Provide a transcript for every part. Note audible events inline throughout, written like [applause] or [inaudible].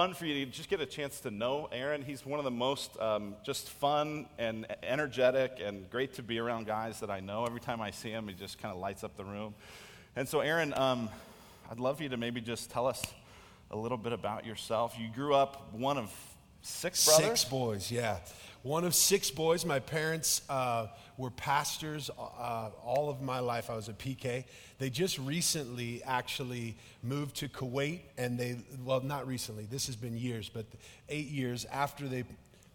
fun for you to just get a chance to know Aaron. He's one of the most um, just fun and energetic and great to be around guys that I know. Every time I see him, he just kind of lights up the room. And so, Aaron, um, I'd love for you to maybe just tell us a little bit about yourself. You grew up one of six brothers? Six boys, yeah. One of six boys. My parents uh, were pastors uh, all of my life. I was a PK. They just recently actually moved to Kuwait, and they, well, not recently, this has been years, but eight years after they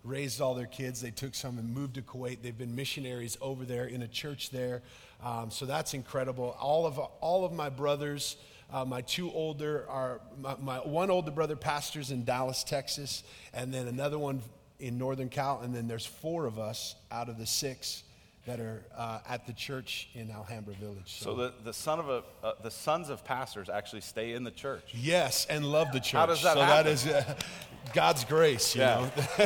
raised all their kids, they took some and moved to Kuwait. They've been missionaries over there in a church there. Um, so that's incredible. All of, all of my brothers, uh, my two older are, my, my one older brother pastors in Dallas, Texas, and then another one in Northern Cal, and then there's four of us out of the six that are uh, at the church in Alhambra Village. So, so the, the, son of a, uh, the sons of pastors actually stay in the church. Yes, and love the church. How does that so happen? that is uh, God's grace, you yeah. know. [laughs]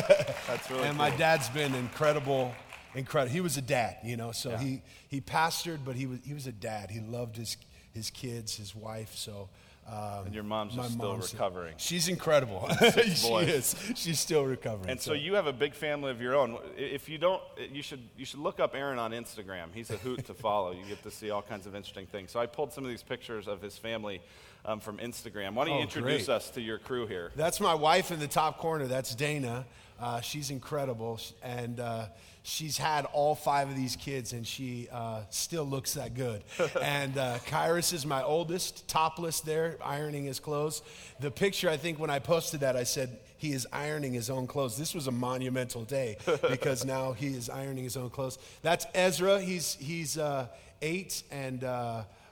That's really And cool. my dad's been incredible, incredible. He was a dad, you know. So Yeah. he he pastored, but he was he was a dad. He loved his his kids, his wife. So. Um, And your mom's my just still mom's- recovering. She's incredible. [laughs] [laughs] she is. She's still recovering. And so you have a big family of your own. If you don't, you should you should look up Aaron on Instagram. He's a hoot to [laughs] follow. You get to see all kinds of interesting things. So I pulled some of these pictures of his family um, from Instagram. Why don't you Oh, introduce great. us to your crew here? That's my wife in the top corner. That's Dana. Uh, she's incredible. And uh, she's had all five of these kids, and she uh, still looks that good. [laughs] and uh, Kairos is my oldest, topless there, ironing his clothes. The picture, I think, when I posted that, I said, he is ironing his own clothes. This was a monumental day [laughs] because now he is ironing his own clothes. That's Ezra. He's, he's uh, eight and.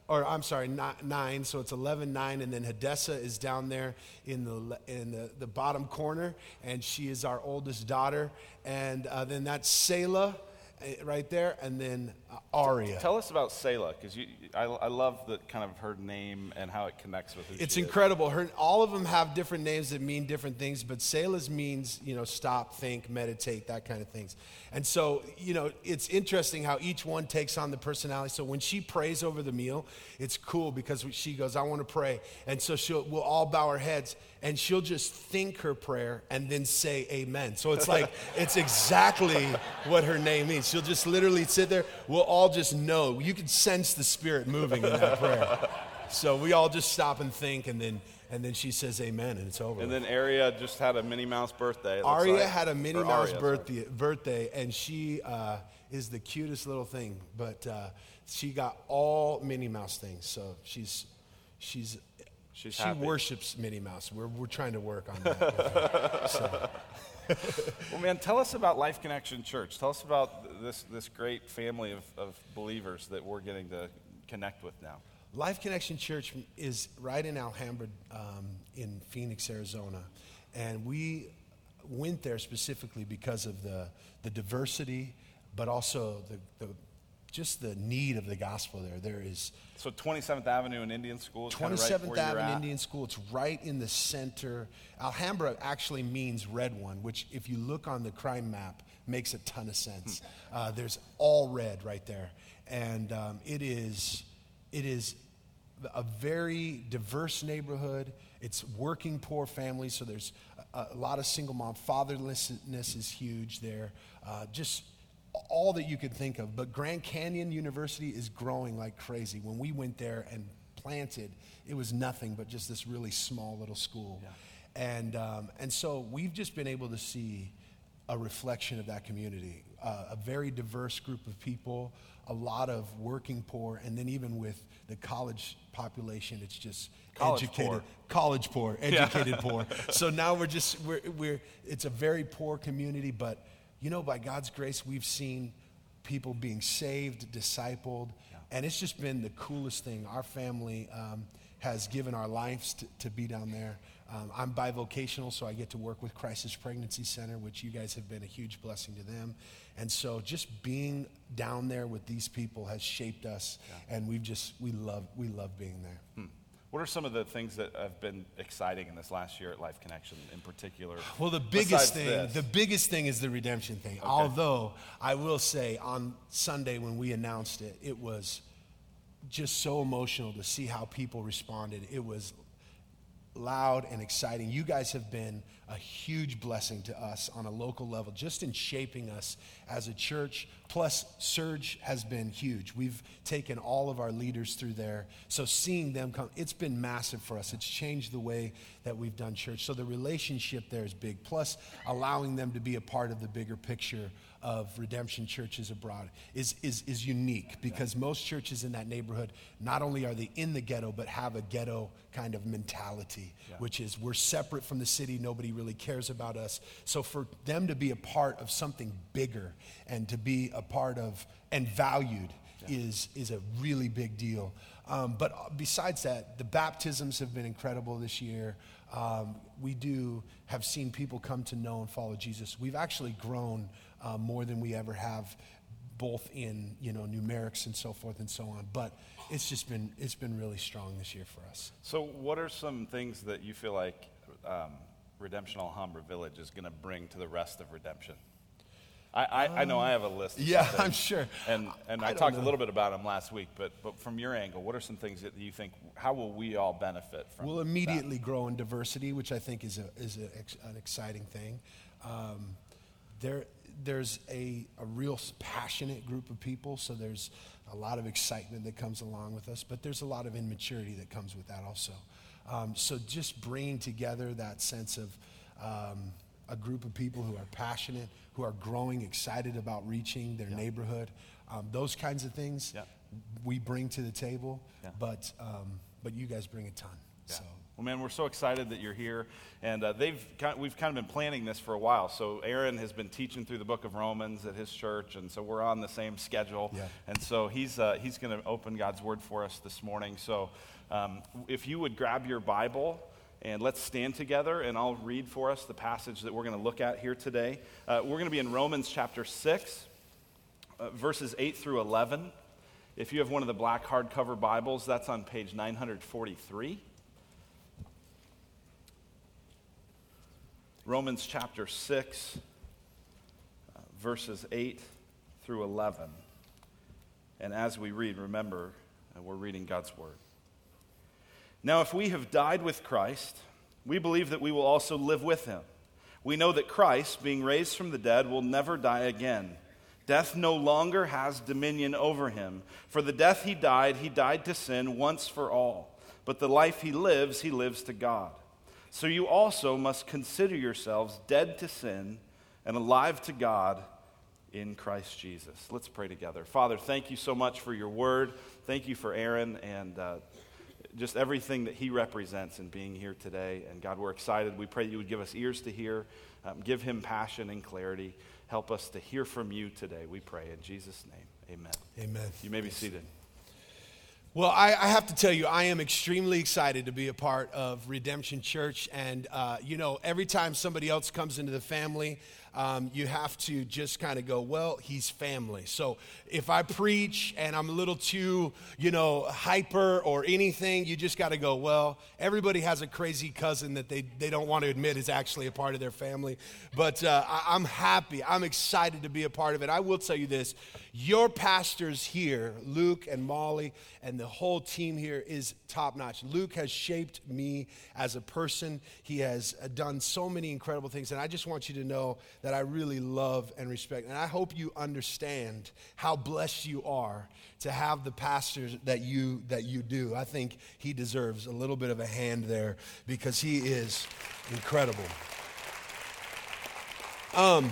Or I'm sorry, nine, so it's 11, 9, and then Hadessa is down there in the, in the, the bottom corner, and she is our oldest daughter. And uh, then that's Selah eh, right there, and then Aria. Tell us about Selah, because I, I love the kind of her name and how it connects with who It's incredible. Her, all of them have different names that mean different things, but Selah's means, you know, stop, think, meditate, that kind of things. And so, you know, it's interesting how each one takes on the personality. So when she prays over the meal, it's cool because she goes, I want to pray. And so she'll, we'll all bow our heads and she'll just think her prayer and then say amen. So it's like, it's exactly what her name means. She'll just literally sit there. We'll all just know. You can sense the spirit moving in that prayer. [laughs] So we all just stop and think, and then and then she says amen, and it's over. And then Aria just had a Minnie Mouse birthday. Aria like. had a Minnie Or Mouse Aria, sorry. birthday, birthday, and she uh, is the cutest little thing. But uh, she got all Minnie Mouse things, so she's she's. She's she happy. worships Minnie Mouse. We're, we're trying to work on that. [laughs] So, [laughs] Well, man, tell us about Life Connection Church. Tell us about this, this great family of, of believers that we're getting to connect with now. Life Connection Church is right in Alhambra um, in Phoenix, Arizona. And we went there specifically because of the, the diversity, but also the, the, just the need of the gospel there. There is So 27th Avenue and Indian School is kind of right 27th where you're Avenue. Indian School. It's right in the center. Alhambra actually means red one, which, if you look on the crime map, makes a ton of sense. Hmm. Uh, there's all red right there, and um, it is it is a very diverse neighborhood. It's working poor families, so there's a, a lot of single mom. Fatherlessness is huge there. Uh, just all that you could think of. But Grand Canyon University is growing like crazy. When we went there and planted, it was nothing but just this really small little school. And, um, and so we've just been able to see a reflection of that community. Uh, a very diverse group of people, a lot of working poor, and then even with the college population, it's just College educated, poor. college poor, educated poor. So now we're just we're, we're it's a very poor community, but you know by God's grace we've seen people being saved, discipled, and it's just been the coolest thing. Our family um, has given our lives to, to be down there. Um, I'm bivocational, so I get to work with Crisis Pregnancy Center, which you guys have been a huge blessing to them. And so just being down there with these people has shaped us, and we've just we love we love being there. Hmm. What are some of the things that have been exciting in this last year at Life Connection in particular? Well, the biggest thing, this? the biggest thing is the redemption thing. Although I will say, on Sunday when we announced it, it was just so emotional to see how people responded. It was loud and exciting. You guys have been a huge blessing to us on a local level, just in shaping us as a church. Plus, Surge has been huge. We've taken all of our leaders through there. So, seeing them come, it's been massive for us. It's changed the way that we've done church. So, the relationship there is big. Plus, allowing them to be a part of the bigger picture of redemption churches abroad is, is, is unique because most churches in that neighborhood not only are they in the ghetto but have a ghetto kind of mentality yeah. which is we're separate from the city nobody really cares about us. So for them to be a part of something bigger and to be a part of and valued yeah. is, is a really big deal. Um, but besides that the baptisms have been incredible this year. Um, we do have seen people come to know and follow jesus. We've actually grown uh, more than we ever have, both in you know numerics and so forth and so on. But it's just been it's been really strong this year for us. So, what are some things that you feel like um, Redemption Alhambra Village is going to bring to the rest of Redemption? I, I, I, know I have a list. yeah, I'm sure. And, and I, I talked know. a little bit about them last week, but, but from your angle, what are some things that you think, how will we all benefit from We'll immediately that? grow in diversity, which I think is, a, is a, an exciting thing. Um, there, there's a, a real passionate group of people, so there's a lot of excitement that comes along with us, but there's a lot of immaturity that comes with that also. Um, so just bringing together that sense of um, a group of people who are passionate, who are growing, excited about reaching their yeah. neighborhood, um, those kinds of things yeah. we bring to the table, yeah. but, um, but you guys bring a ton. So. Well, man, we're so excited that you're here, and uh, they've we've kind of been planning this for a while. So Aaron has been teaching through the Book of Romans at his church, and so we're on the same schedule. Yeah. And so he's uh, he's going to open God's Word for us this morning. So um, if you would grab your Bible. And let's stand together, and I'll read for us the passage that we're going to look at here today. Uh, we're going to be in Romans chapter 6, uh, verses 8 through 11. If you have one of the black hardcover Bibles, that's on page 943. Romans chapter 6, uh, verses 8 through 11. And as we read, remember, uh, we're reading God's word. Now, if we have died with Christ, we believe that we will also live with him. We know that Christ, being raised from the dead, will never die again. Death no longer has dominion over him. For the death he died, he died to sin once for all. But the life he lives, he lives to God. So you also must consider yourselves dead to sin and alive to God in Christ Jesus. Let's pray together. Father, thank you so much for your word. Thank you for Aaron and uh, just everything that he represents in being here today. And God, we're excited. We pray that you would give us ears to hear, um, give him passion and clarity. Help us to hear from you today, we pray. In Jesus' name, amen. Amen. You may be seated. Well, I, I, have to tell you, I am extremely excited to be a part of Redemption Church. And, uh, you know, every time somebody else comes into the family, um, you have to just kind of go, well, he's family. So if I preach and I'm a little too, you know, hyper or anything, you just got to go, well, everybody has a crazy cousin that they, they don't want to admit is actually a part of their family. But uh, I, I'm happy. I'm excited to be a part of it. I will tell you this your pastors here, Luke and Molly, and the whole team here is top notch. Luke has shaped me as a person, he has done so many incredible things. And I just want you to know that I really love and respect. And I hope you understand how blessed you are to have the pastors that you that you do. I think he deserves a little bit of a hand there because he is incredible. Um,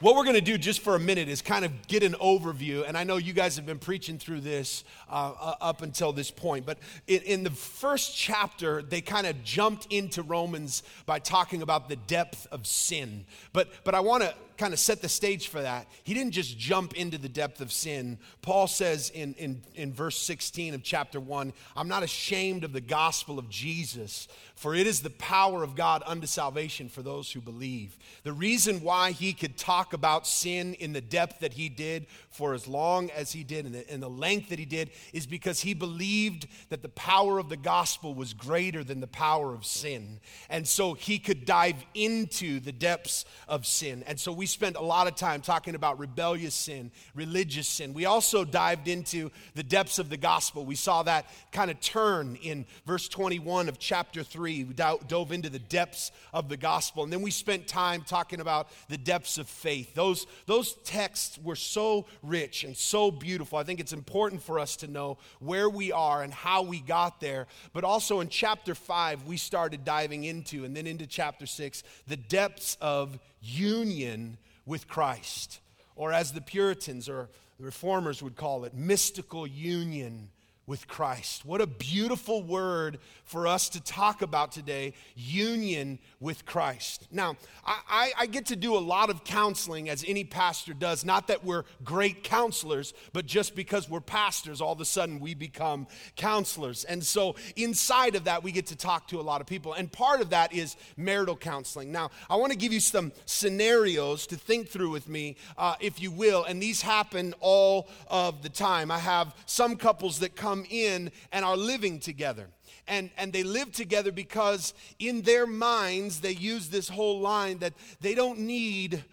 what we're going to do just for a minute is kind of get an overview. And I know you guys have been preaching through this uh, uh up until this point. But in, in the first chapter, they kind of jumped into Romans by talking about the depth of sin. But, but I want to kind of set the stage for that. He didn't just jump into the depth of sin. Paul says in, in, in verse 16 of chapter 1 I'm not ashamed of the gospel of Jesus, for it is the power of God unto salvation for those who believe. The reason why he could talk about sin in the depth that he did for as long as he did and the, and the length that he did is because he believed that the power of the gospel was greater than the power of sin. And so he could dive into the depths of sin. And so we we spent a lot of time talking about rebellious sin, religious sin. We also dived into the depths of the gospel. We saw that kind of turn in verse 21 of chapter 3. We dove into the depths of the gospel. And then we spent time talking about the depths of faith. Those, those texts were so rich and so beautiful. I think it's important for us to know where we are and how we got there. But also in chapter 5, we started diving into, and then into chapter 6, the depths of union with Christ, or as the Puritans or the reformers would call it, mystical union with Christ. What a beautiful word for us to talk about today union with Christ. Now, I, I, get to do a lot of counseling as any pastor does. Not that we're great counselors, but just because we're pastors, all of a sudden we become counselors. And so, inside of that, we get to talk to a lot of people. And part of that is marital counseling. Now, I want to give you some scenarios to think through with me, uh, if you will. And these happen all of the time. I have some couples that come come in and are living together. And, and they live together because in their minds they use this whole line that they don't need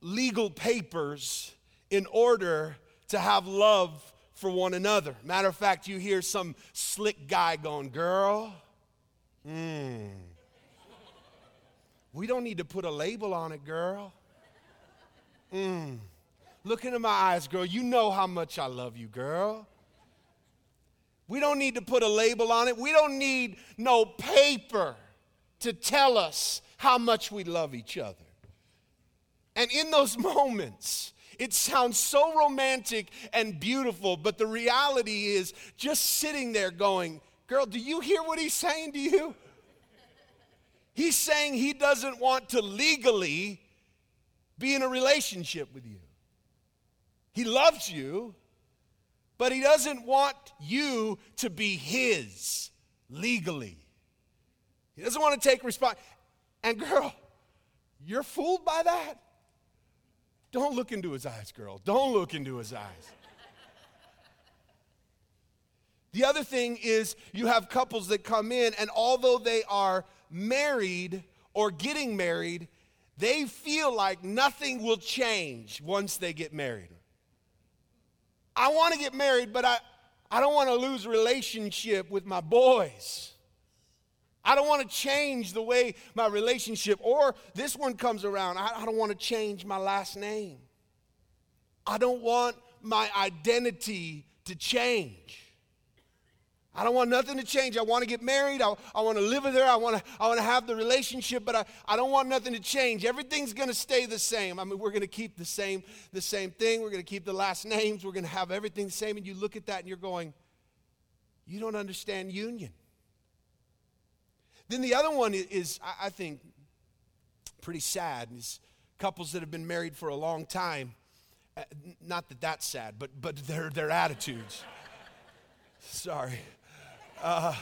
legal papers in order to have love for one another. Matter of fact, you hear some slick guy going, Girl, mm, we don't need to put a label on it, girl. Mm, look into my eyes, girl. You know how much I love you, girl. We don't need to put a label on it. We don't need no paper to tell us how much we love each other. And in those [laughs] moments, it sounds so romantic and beautiful, but the reality is just sitting there going, Girl, do you hear what he's saying to you? He's saying he doesn't want to legally be in a relationship with you. He loves you, but he doesn't want you to be his legally. He doesn't want to take response. And girl, you're fooled by that? Don't look into his eyes, girl. Don't look into his eyes. The other thing is you have couples that come in, and although they are married or getting married, they feel like nothing will change once they get married. I want to get married, but I, I don't want to lose relationship with my boys. I don't want to change the way my relationship, or this one comes around, I, I don't want to change my last name. I don't want my identity to change. I don't want nothing to change. I want to get married. I, I want to live with her. I want to, I want to have the relationship, but I, I don't want nothing to change. Everything's going to stay the same. I mean, we're going to keep the same, the same thing. We're going to keep the last names. We're going to have everything the same. And you look at that and you're going, you don't understand union. Then the other one is, I, I think, pretty sad. Is couples that have been married for a long time. Uh, not that that's sad, but, but their, their attitudes. [laughs] Sorry. Uh,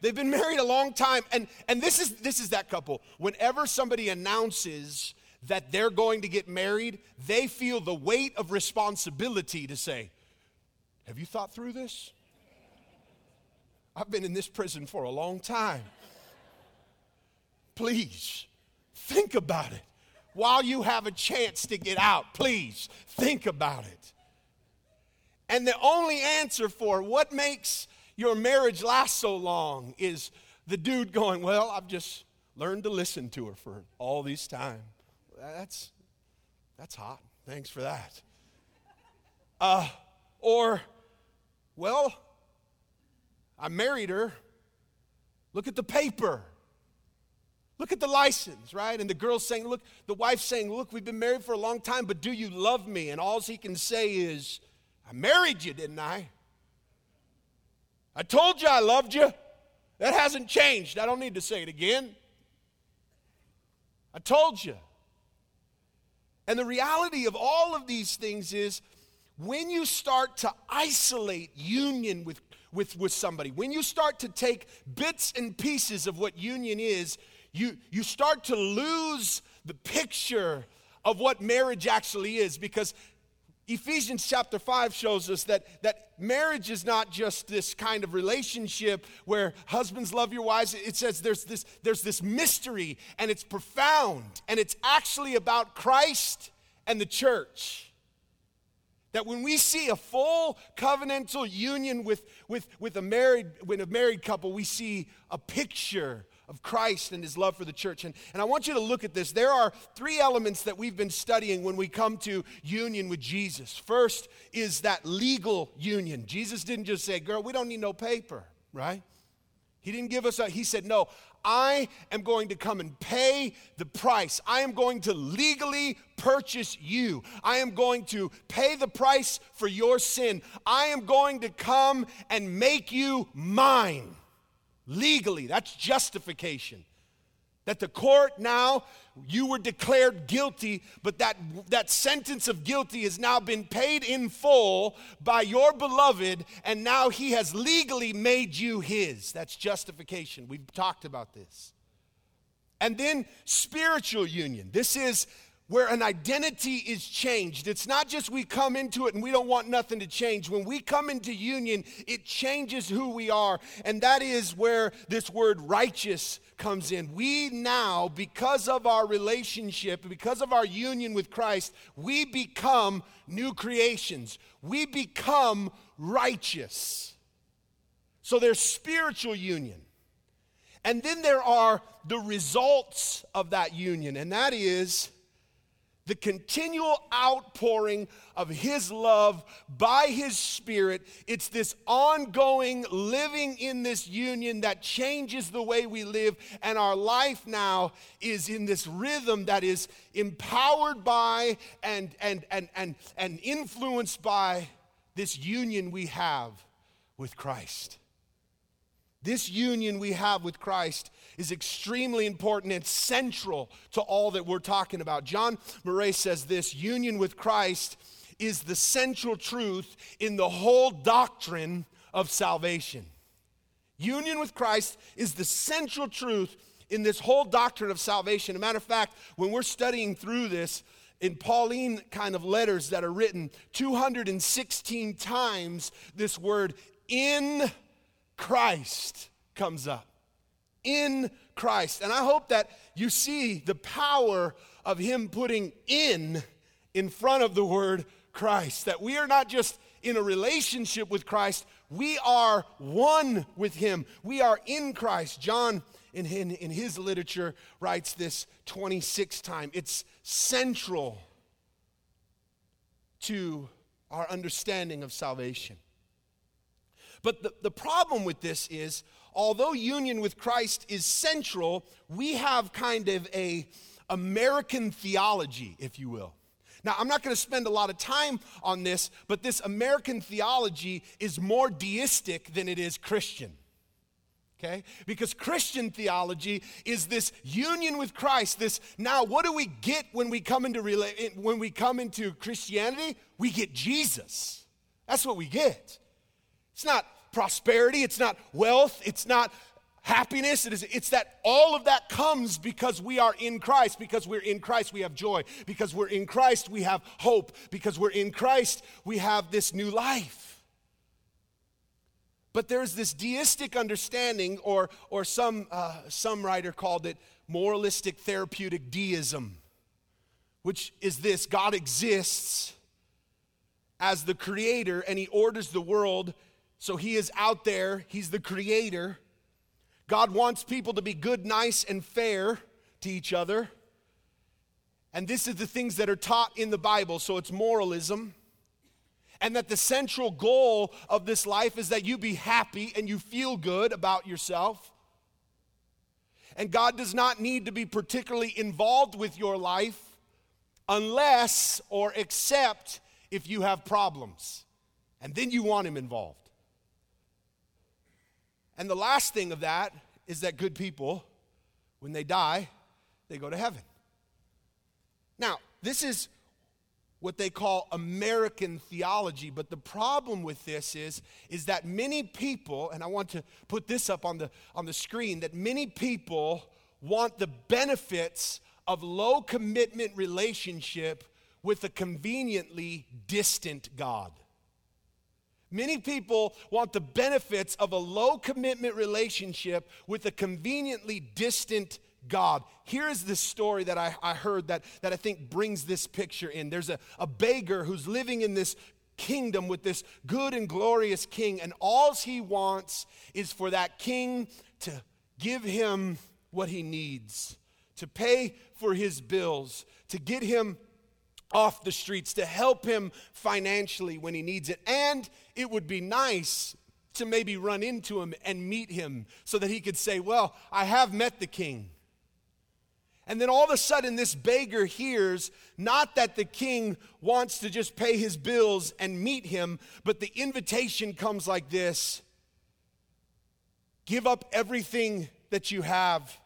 they've been married a long time, and, and this, is, this is that couple. Whenever somebody announces that they're going to get married, they feel the weight of responsibility to say, Have you thought through this? I've been in this prison for a long time. Please, think about it. While you have a chance to get out, please think about it. And the only answer for what makes your marriage lasts so long is the dude going, Well, I've just learned to listen to her for all these time. That's, that's hot. Thanks for that. Uh, or, well, I married her. Look at the paper. Look at the license, right? And the girl's saying, Look, the wife's saying, Look, we've been married for a long time, but do you love me? And all he can say is, I married you, didn't I? I told you I loved you. That hasn't changed. I don't need to say it again. I told you. And the reality of all of these things is when you start to isolate union with, with, with somebody, when you start to take bits and pieces of what union is, you, you start to lose the picture of what marriage actually is because Ephesians chapter 5 shows us that, that marriage is not just this kind of relationship where husbands love your wives. It says there's this, there's this mystery and it's profound and it's actually about Christ and the church. That when we see a full covenantal union with, with, with a married, with a married couple, we see a picture of Christ and his love for the church. And, and I want you to look at this. There are three elements that we've been studying when we come to union with Jesus. First is that legal union. Jesus didn't just say, Girl, we don't need no paper, right? He didn't give us a, he said, No, I am going to come and pay the price. I am going to legally purchase you. I am going to pay the price for your sin. I am going to come and make you mine legally. That's justification. That the court now, you were declared guilty, but that, that sentence of guilty has now been paid in full by your beloved, and now he has legally made you his. That's justification. We've talked about this. And then spiritual union. This is where an identity is changed. It's not just we come into it and we don't want nothing to change. When we come into union, it changes who we are. And that is where this word righteous comes in. We now, because of our relationship, because of our union with Christ, we become new creations. We become righteous. So there's spiritual union. And then there are the results of that union, and that is the continual outpouring of His love by His Spirit. It's this ongoing living in this union that changes the way we live, and our life now is in this rhythm that is empowered by and, and, and, and, and influenced by this union we have with Christ. This union we have with Christ is extremely important and central to all that we're talking about. John Murray says this union with Christ is the central truth in the whole doctrine of salvation. Union with Christ is the central truth in this whole doctrine of salvation. As a matter of fact, when we're studying through this, in Pauline kind of letters that are written, 216 times this word in Christ comes up. In Christ. And I hope that you see the power of Him putting in in front of the word Christ. That we are not just in a relationship with Christ, we are one with Him. We are in Christ. John, in, in, in his literature, writes this 26 times. It's central to our understanding of salvation. But the, the problem with this is, although union with Christ is central, we have kind of a American theology, if you will. Now, I'm not going to spend a lot of time on this, but this American theology is more deistic than it is Christian. Okay? Because Christian theology is this union with Christ. This now, what do we get when we come into when we come into Christianity? We get Jesus. That's what we get. It's not prosperity, it's not wealth, it's not happiness. It is, it's that all of that comes because we are in Christ. Because we're in Christ, we have joy. Because we're in Christ, we have hope. Because we're in Christ, we have this new life. But there's this deistic understanding, or, or some, uh, some writer called it moralistic therapeutic deism, which is this God exists as the creator and he orders the world so he is out there, he's the creator. God wants people to be good, nice, and fair to each other. And this is the things that are taught in the Bible. So it's moralism. And that the central goal of this life is that you be happy and you feel good about yourself. And God does not need to be particularly involved with your life unless or except if you have problems. And then you want Him involved. And the last thing of that is that good people, when they die, they go to heaven. Now, this is what they call American theology, but the problem with this is, is that many people, and I want to put this up on the, on the screen, that many people want the benefits of low commitment relationship with a conveniently distant God. Many people want the benefits of a low commitment relationship with a conveniently distant God. Here is the story that I, I, heard that, that I think brings this picture in. There's a, a beggar who's living in this kingdom with this good and glorious king, and all he wants is for that king to give him what he needs, to pay for his bills, to get him off the streets, to help him financially when he needs it. And it would be nice to maybe run into him and meet him so that he could say, Well, I have met the king. And then all of a sudden, this beggar hears not that the king wants to just pay his bills and meet him, but the invitation comes like this Give up everything that you have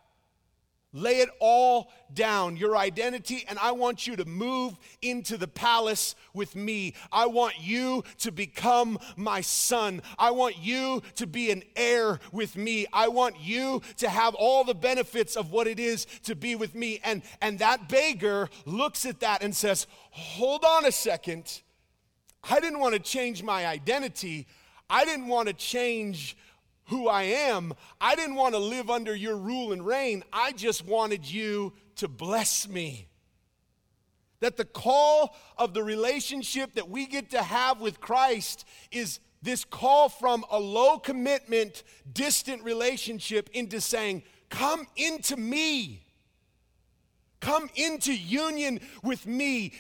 Lay it all down, your identity, and I want you to move into the palace with me. I want you to become my son. I want you to be an heir with me. I want you to have all the benefits of what it is to be with me. And, and that beggar looks at that and says, Hold on a second. I didn't want to change my identity. I didn't want to change who I am. I didn't want to live under your rule and reign. I just wanted you to bless me. That the call of the relationship that we get to have with Christ is this call from a low commitment, distant relationship into saying, Come into me. Come into union with me.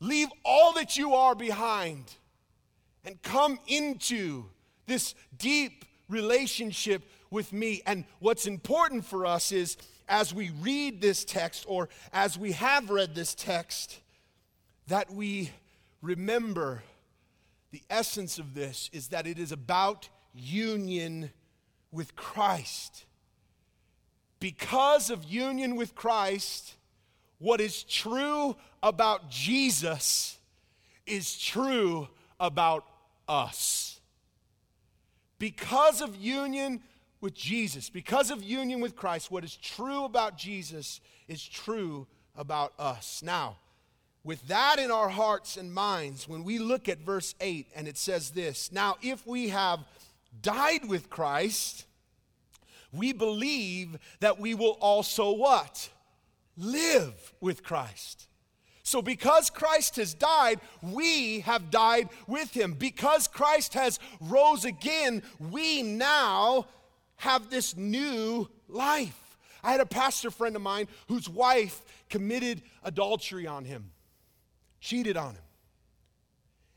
Leave all that you are behind and come into this deep relationship with me. And what's important for us is as we read this text or as we have read this text, that we remember the essence of this is that it is about union with Christ. Because of union with Christ, what is true about Jesus is true about us because of union with Jesus, because of union with Christ, what is true about Jesus is true about us. Now, with that in our hearts and minds, when we look at verse 8 and it says this Now, if we have died with Christ, we believe that we will also what? Live with Christ. So, because Christ has died, we have died with him. Because Christ has rose again, we now have this new life. I had a pastor friend of mine whose wife committed adultery on him, cheated on him.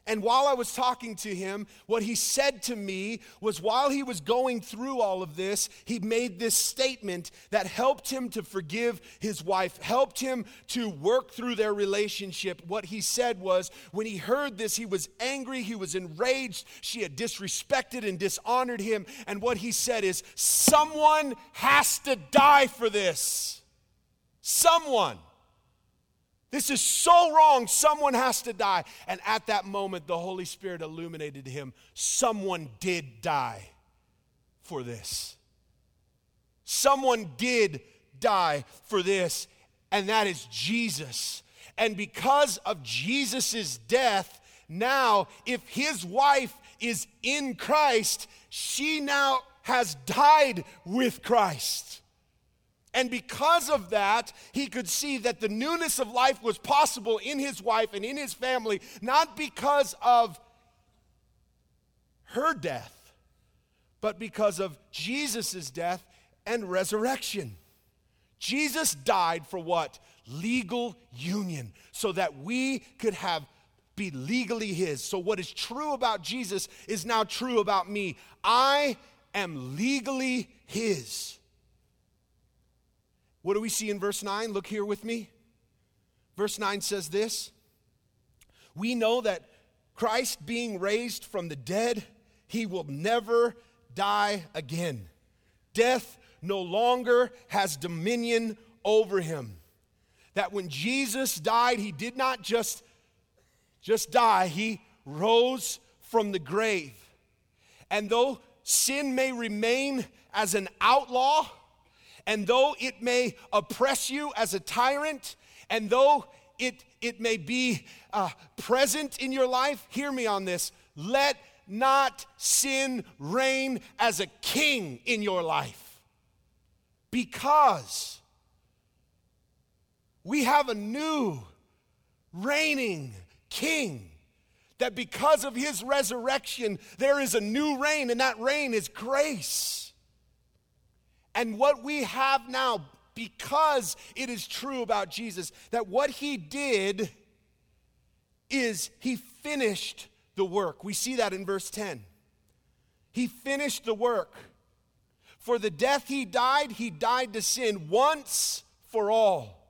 And while I was talking to him, what he said to me was while he was going through all of this, he made this statement that helped him to forgive his wife, helped him to work through their relationship. What he said was when he heard this, he was angry, he was enraged, she had disrespected and dishonored him. And what he said is, Someone has to die for this. Someone. This is so wrong. Someone has to die. And at that moment, the Holy Spirit illuminated him. Someone did die for this. Someone did die for this, and that is Jesus. And because of Jesus' death, now, if his wife is in Christ, she now has died with Christ. And because of that, he could see that the newness of life was possible in his wife and in his family, not because of her death, but because of Jesus' death and resurrection. Jesus died for what? Legal union, so that we could have be legally his. So what is true about Jesus is now true about me. I am legally his. What do we see in verse 9? Look here with me. Verse 9 says this We know that Christ being raised from the dead, he will never die again. Death no longer has dominion over him. That when Jesus died, he did not just, just die, he rose from the grave. And though sin may remain as an outlaw, and though it may oppress you as a tyrant, and though it, it may be uh, present in your life, hear me on this. Let not sin reign as a king in your life. Because we have a new reigning king. That because of his resurrection, there is a new reign, and that reign is grace. And what we have now, because it is true about Jesus, that what he did is he finished the work. We see that in verse 10. He finished the work. For the death he died, he died to sin once for all.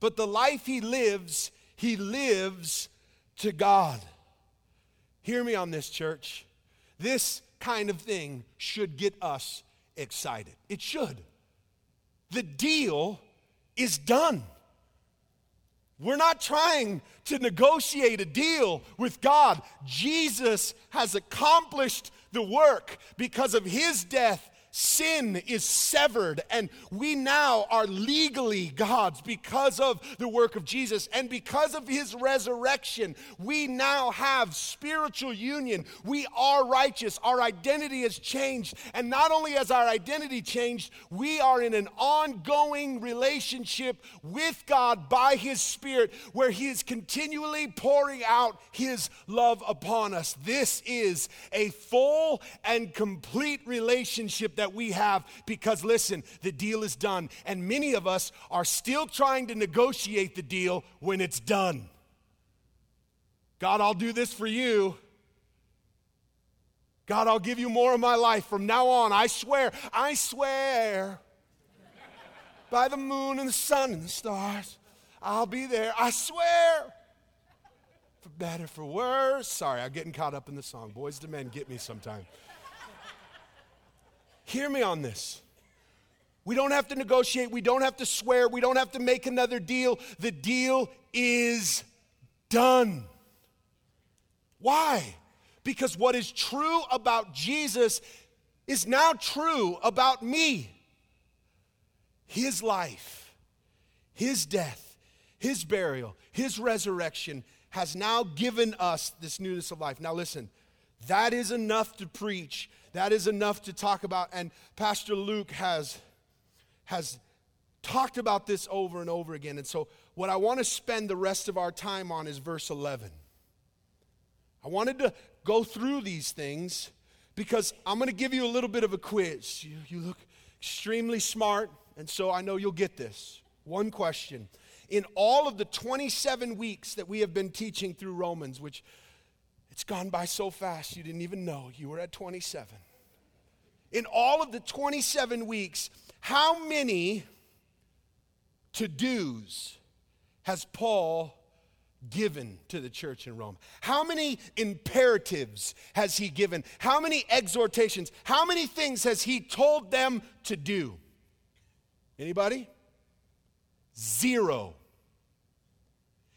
But the life he lives, he lives to God. Hear me on this, church. This kind of thing should get us excited. It should. The deal is done. We're not trying to negotiate a deal with God. Jesus has accomplished the work because of his death sin is severed, and we now are legally God's because of the work of Jesus and because of his resurrection. We now have spiritual union. We are righteous. Our identity has changed. And not only has our identity changed, we are in an ongoing relationship with God by his Spirit where he is continually pouring out his love upon us. This is a full and complete relationship that we have because, listen, the deal is done. And many of us are still trying to negotiate the deal when it's done. God, I'll do this for you. God, I'll give you more of my life from now on. I swear, I swear by the moon and the sun and the stars, I'll be there. I swear. For better, for worse. Sorry, I'm getting caught up in the song. Boyz II Men get me sometime. Hear me on this. We don't have to negotiate. We don't have to swear. We don't have to make another deal. The deal is done. Why? Because what is true about Jesus is now true about me. His life, His death, His burial, His resurrection has now given us this newness of life. Now, listen, that is enough to preach that is enough to talk about. And Pastor Luke has, has talked about this over and over again. And so, what I want to spend the rest of our time on is verse 11. I wanted to go through these things because I'm going to give you a little bit of a quiz. You, you look extremely smart, and so I know you'll get this. One question. In all of the 27 weeks that we have been teaching through Romans, which it's gone by so fast, you didn't even know you were at 27. In all of the 27 weeks, how many to dos has Paul given to the church in Rome? How many imperatives has he given? How many exhortations? How many things has he told them to do? Anybody? Zero.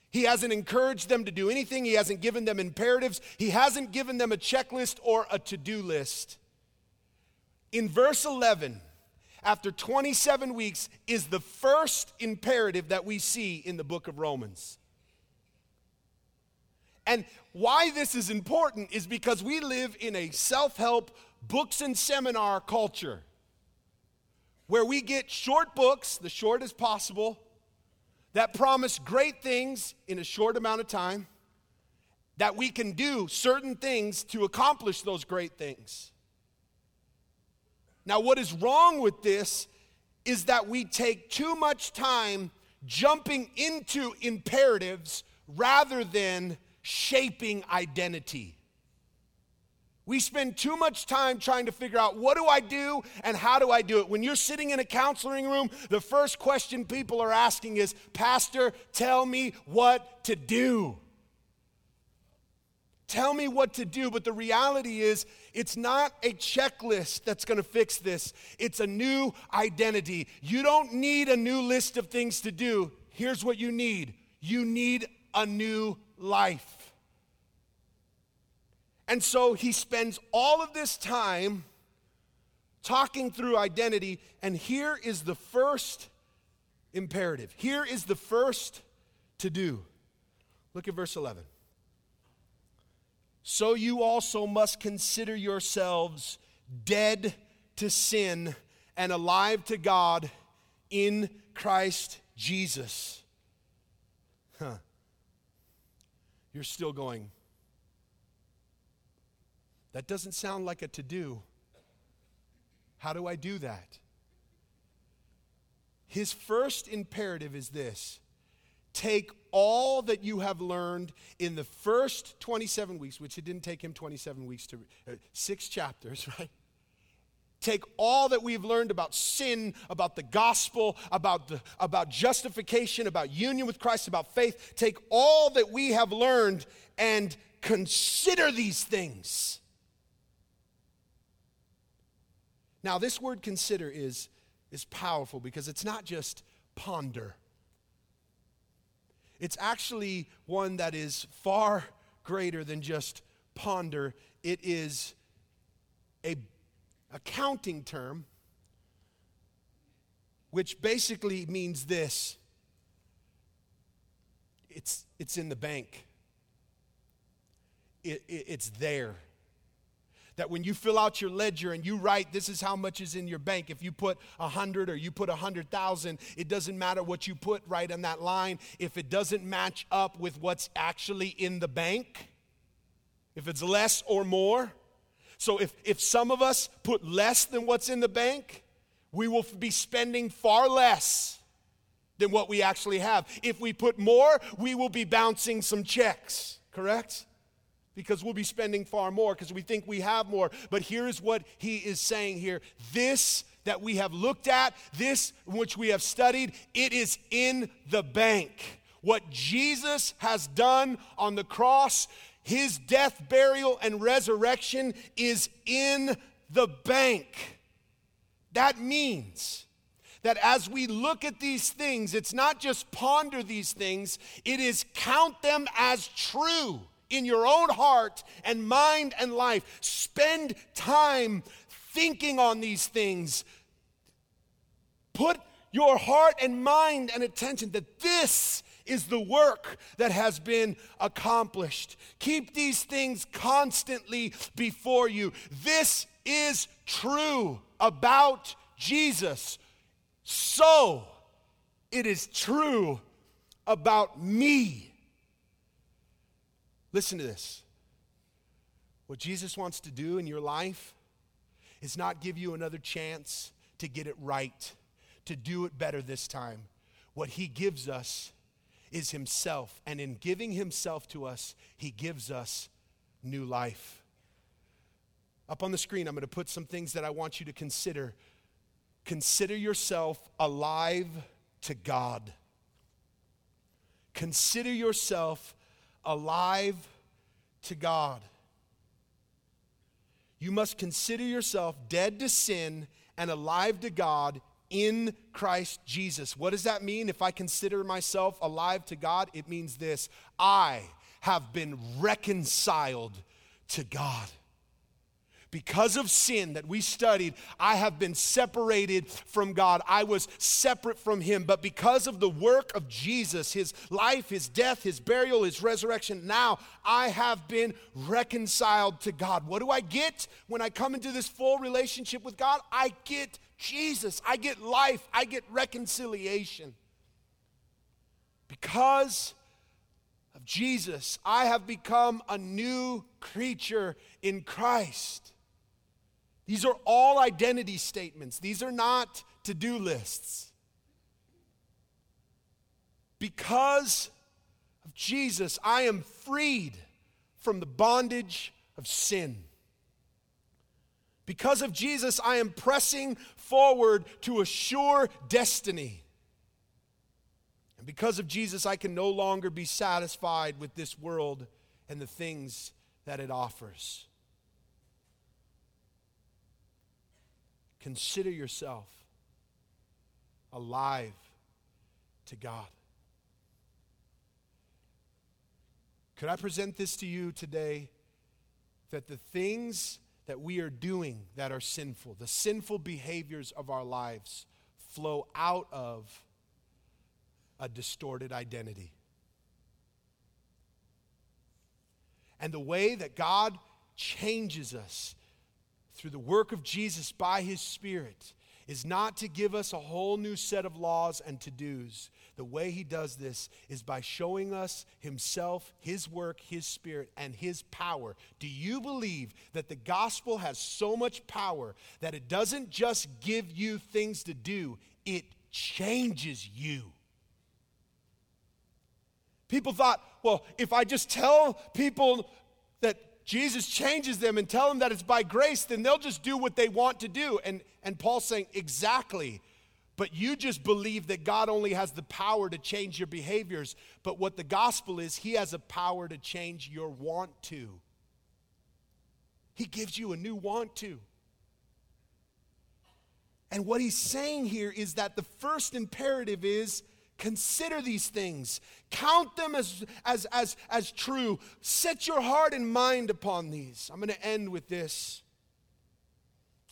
He hasn't encouraged them to do anything. He hasn't given them imperatives. He hasn't given them a checklist or a to do list. In verse 11, after 27 weeks, is the first imperative that we see in the book of Romans. And why this is important is because we live in a self help books and seminar culture where we get short books, the shortest possible that promise great things in a short amount of time, that we can do certain things to accomplish those great things. Now, what is wrong with this is that we take too much time jumping into imperatives rather than shaping identity. We spend too much time trying to figure out what do I do and how do I do it. When you're sitting in a counseling room, the first question people are asking is, Pastor, tell me what to do. Tell me what to do. But the reality is, it's not a checklist that's going to fix this. It's a new identity. You don't need a new list of things to do. Here's what you need you need a new life. And so he spends all of this time talking through identity, and here is the first imperative. Here is the first to do. Look at verse 11. So you also must consider yourselves dead to sin and alive to God in Christ Jesus. Huh. You're still going, that doesn't sound like a to do. How do I do that? His first imperative is this take all that you have learned in the first 27 weeks, which it didn't take him 27 weeks to, uh, six chapters, [laughs] right? Take all that we've learned about sin, about the gospel, about, the, about justification, about union with Christ, about faith. Take all that we have learned and consider these things. Now, this word consider is, is powerful because it's not just ponder, it's actually one that is far greater than just ponder. It is a accounting term which basically means this it's, it's in the bank, it, it, it's there. That when you fill out your ledger and you write, this is how much is in your bank. If you put a hundred or you put a hundred thousand, it doesn't matter what you put right on that line. If it doesn't match up with what's actually in the bank, if it's less or more, so if, if some of us put less than what's in the bank, we will be spending far less than what we actually have. If we put more, we will be bouncing some checks, correct? Because we'll be spending far more because we think we have more. But here's what he is saying here this that we have looked at, this which we have studied, it is in the bank. What Jesus has done on the cross his death, burial, and resurrection is in the bank. That means that as we look at these things, it's not just ponder these things, it is count them as true in your own heart and mind and life. Spend time thinking on these things. Put your heart and mind and attention that this is the work that has been accomplished. Keep these things constantly before you. This is true about Jesus. So it is true about me. Listen to this. What Jesus wants to do in your life is not give you another chance to get it right, to do it better this time. What he gives us is Himself. And in giving Himself to us, He gives us new life. Up on the screen, I'm going to put some things that I want you to consider. Consider yourself alive to God. Consider yourself alive to God. You must consider yourself dead to sin and alive to God in Christ Jesus. What does that mean if I consider myself alive to God? It means this I have been reconciled to God. Because of sin that we studied, I have been separated from God. I was separate from Him. But because of the work of Jesus, His life, His death, His burial, His resurrection, now I have been reconciled to God. What do I get when I come into this full relationship with God? I get Jesus. I get life. I get reconciliation. Because of Jesus, I have become a new creature in Christ. These are all identity statements, these are not to do lists. Because of Jesus, I am freed from the bondage of sin. Because of Jesus, I am pressing forward to a sure destiny. And because of Jesus, I can no longer be satisfied with this world and the things that it offers. Consider yourself alive to God. Could I present this to you today that the things that we are doing that are sinful, the sinful behaviors of our lives, flow out of a distorted identity? And the way that God changes us through the work of Jesus by his Spirit is not to give us a whole new set of laws and to dos. The way he does this is by showing us himself, his work, his spirit, and his power. Do you believe that the gospel has so much power that it doesn't just give you things to do, it changes you? People thought, well, if I just tell people that Jesus changes them and tell them that it's by grace, then they'll just do what they want to do. And, and Paul's saying, exactly. But you just believe that God only has the power to change your behaviors. But what the gospel is, He has a power to change your want to. He gives you a new want to. And what He's saying here is that the first imperative is Consider these things. Count them as, as, as, as true. Set your heart and mind upon these. I'm going to end with this.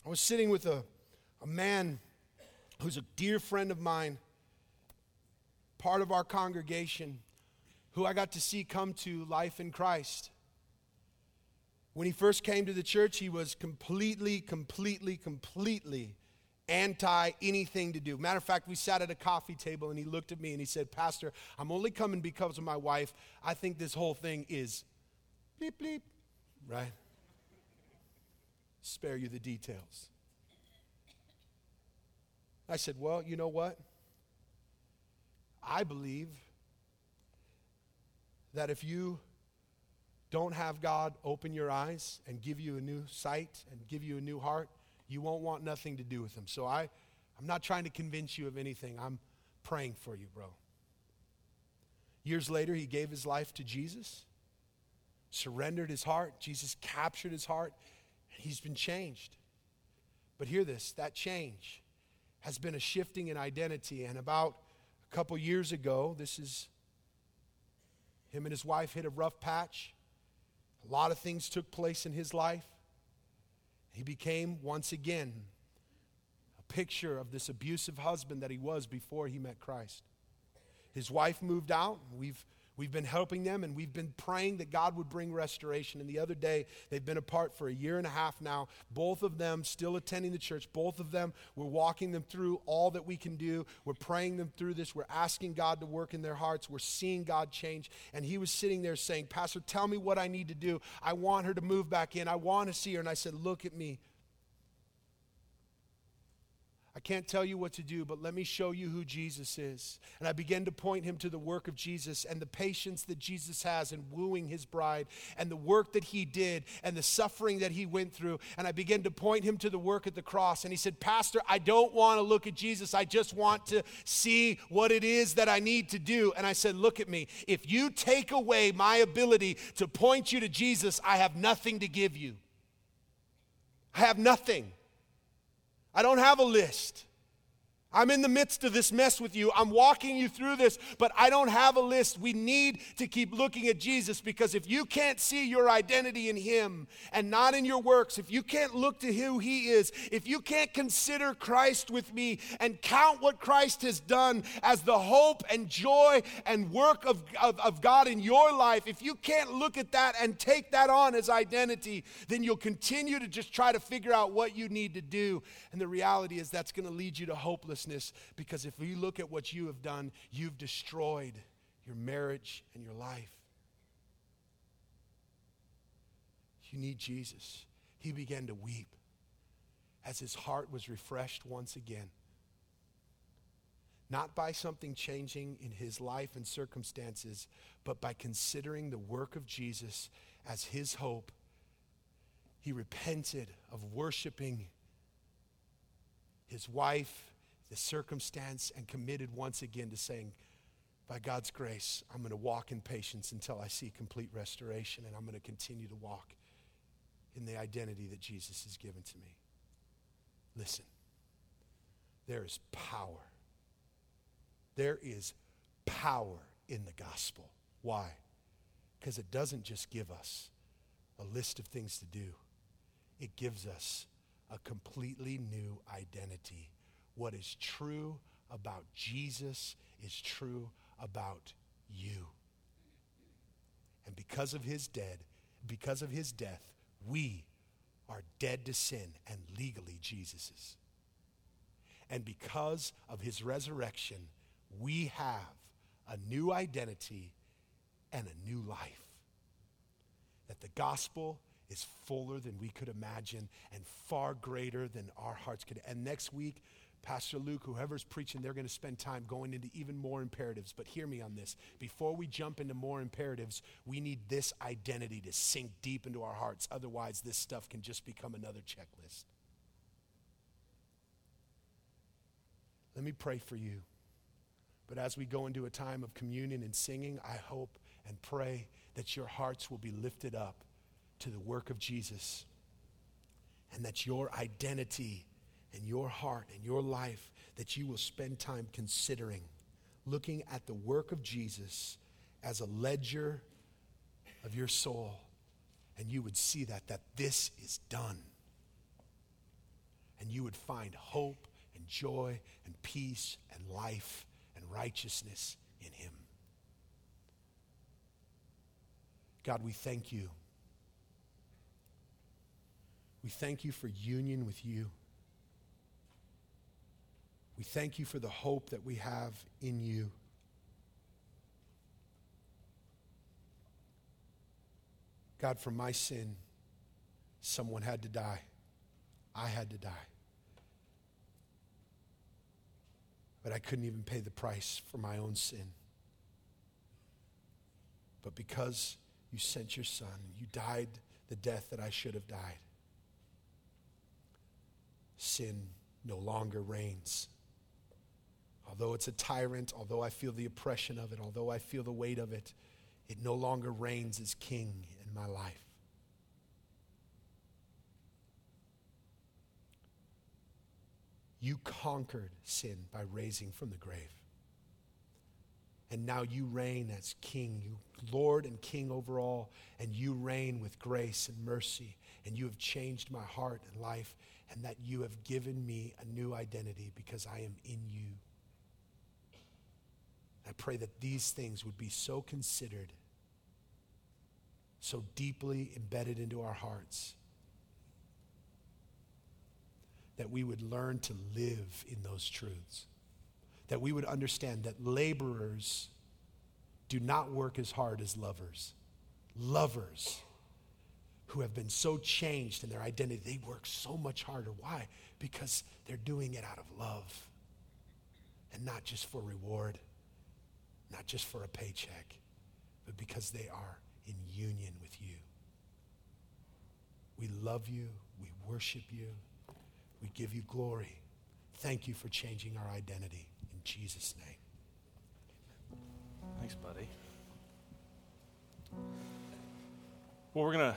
I was sitting with a, a man who's a dear friend of mine, part of our congregation, who I got to see come to life in Christ. When he first came to the church, he was completely, completely, completely anti anything to do. Matter of fact, we sat at a coffee table and he looked at me and he said, Pastor, I'm only coming because of my wife. I think this whole thing is bleep, bleep, right? Spare you the details. I said, Well, you know what? I believe that if you don't have God open your eyes and give you a new sight and give you a new heart, you won't want nothing to do with him. So I, I'm not trying to convince you of anything. I'm praying for you, bro. Years later, he gave his life to Jesus, surrendered his heart. Jesus captured his heart, and he's been changed. But hear this that change has been a shifting in identity. And about a couple years ago, this is him and his wife hit a rough patch. A lot of things took place in his life. He became once again a picture of this abusive husband that he was before he met Christ. His wife moved out. We've We've been helping them and we've been praying that God would bring restoration. And the other day, they've been apart for a year and a half now. Both of them still attending the church. Both of them, we're walking them through all that we can do. We're praying them through this. We're asking God to work in their hearts. We're seeing God change. And he was sitting there saying, Pastor, tell me what I need to do. I want her to move back in. I want to see her. And I said, Look at me. I can't tell you what to do, but let me show you who Jesus is. And I began to point him to the work of Jesus and the patience that Jesus has in wooing his bride and the work that he did and the suffering that he went through. And I began to point him to the work at the cross. And he said, Pastor, I don't want to look at Jesus. I just want to see what it is that I need to do. And I said, Look at me. If you take away my ability to point you to Jesus, I have nothing to give you. I have nothing. I don't have a list. I'm in the midst of this mess with you. I'm walking you through this, but I don't have a list. We need to keep looking at Jesus because if you can't see your identity in Him and not in your works, if you can't look to who He is, if you can't consider Christ with me and count what Christ has done as the hope and joy and work of, of, of God in your life, if you can't look at that and take that on as identity, then you'll continue to just try to figure out what you need to do. And the reality is that's going to lead you to hopelessness because if we look at what you have done, you've destroyed your marriage and your life. You need Jesus. He began to weep as his heart was refreshed once again. Not by something changing in his life and circumstances, but by considering the work of Jesus as his hope. He repented of worshiping his wife the circumstance and committed once again to saying, by God's grace, I'm going to walk in patience until I see complete restoration, and I'm going to continue to walk in the identity that Jesus has given to me. Listen, there is power. There is power in the gospel. Why? Because it doesn't just give us a list of things to do, it gives us a completely new identity what is true about Jesus is true about you. And because of his dead Because of his death, we are dead to sin and legally Jesus's. And because of his resurrection, we have a new identity and a new life. That the gospel is fuller than we could imagine and far greater than our hearts could. And next week, Pastor Luke, whoever's preaching, they're going to spend time going into even more imperatives. But hear me on this. Before we jump into more imperatives, we need this identity to sink deep into our hearts. Otherwise, this stuff can just become another checklist. Let me pray for you. But as we go into a time of communion and singing, I hope and pray that your hearts will be lifted up to the work of Jesus and that your identity and your heart and your life, that you will spend time considering, looking at the work of Jesus as a ledger of your soul, and you would see that, that this is done. And you would find hope and joy and peace and life and righteousness in Him. God, we thank you. We thank you for union with you. We thank you for the hope that we have in you. God, for my sin, someone had to die. I had to die. But I couldn't even pay the price for my own sin. But because you sent your son, you died the death that I should have died, sin no longer reigns. Although it's a tyrant, although I feel the oppression of it, although I feel the weight of it, it no longer reigns as king in my life. You conquered sin by raising from the grave. And now you reign as king, you Lord and king over all, and you reign with grace and mercy. And you have changed my heart and life, and that you have given me a new identity because I am in you. I pray that these things would be so considered, so deeply embedded into our hearts that we would learn to live in those truths. That we would understand that laborers do not work as hard as lovers. Lovers who have been so changed in their identity, they work so much harder. Why? Because they're doing it out of love and not just for reward, not just for a paycheck, but because they are in union with you. We love you, we worship you. We give you glory. Thank you for changing our identity. In Jesus' name. Thanks, buddy. Well, we're going to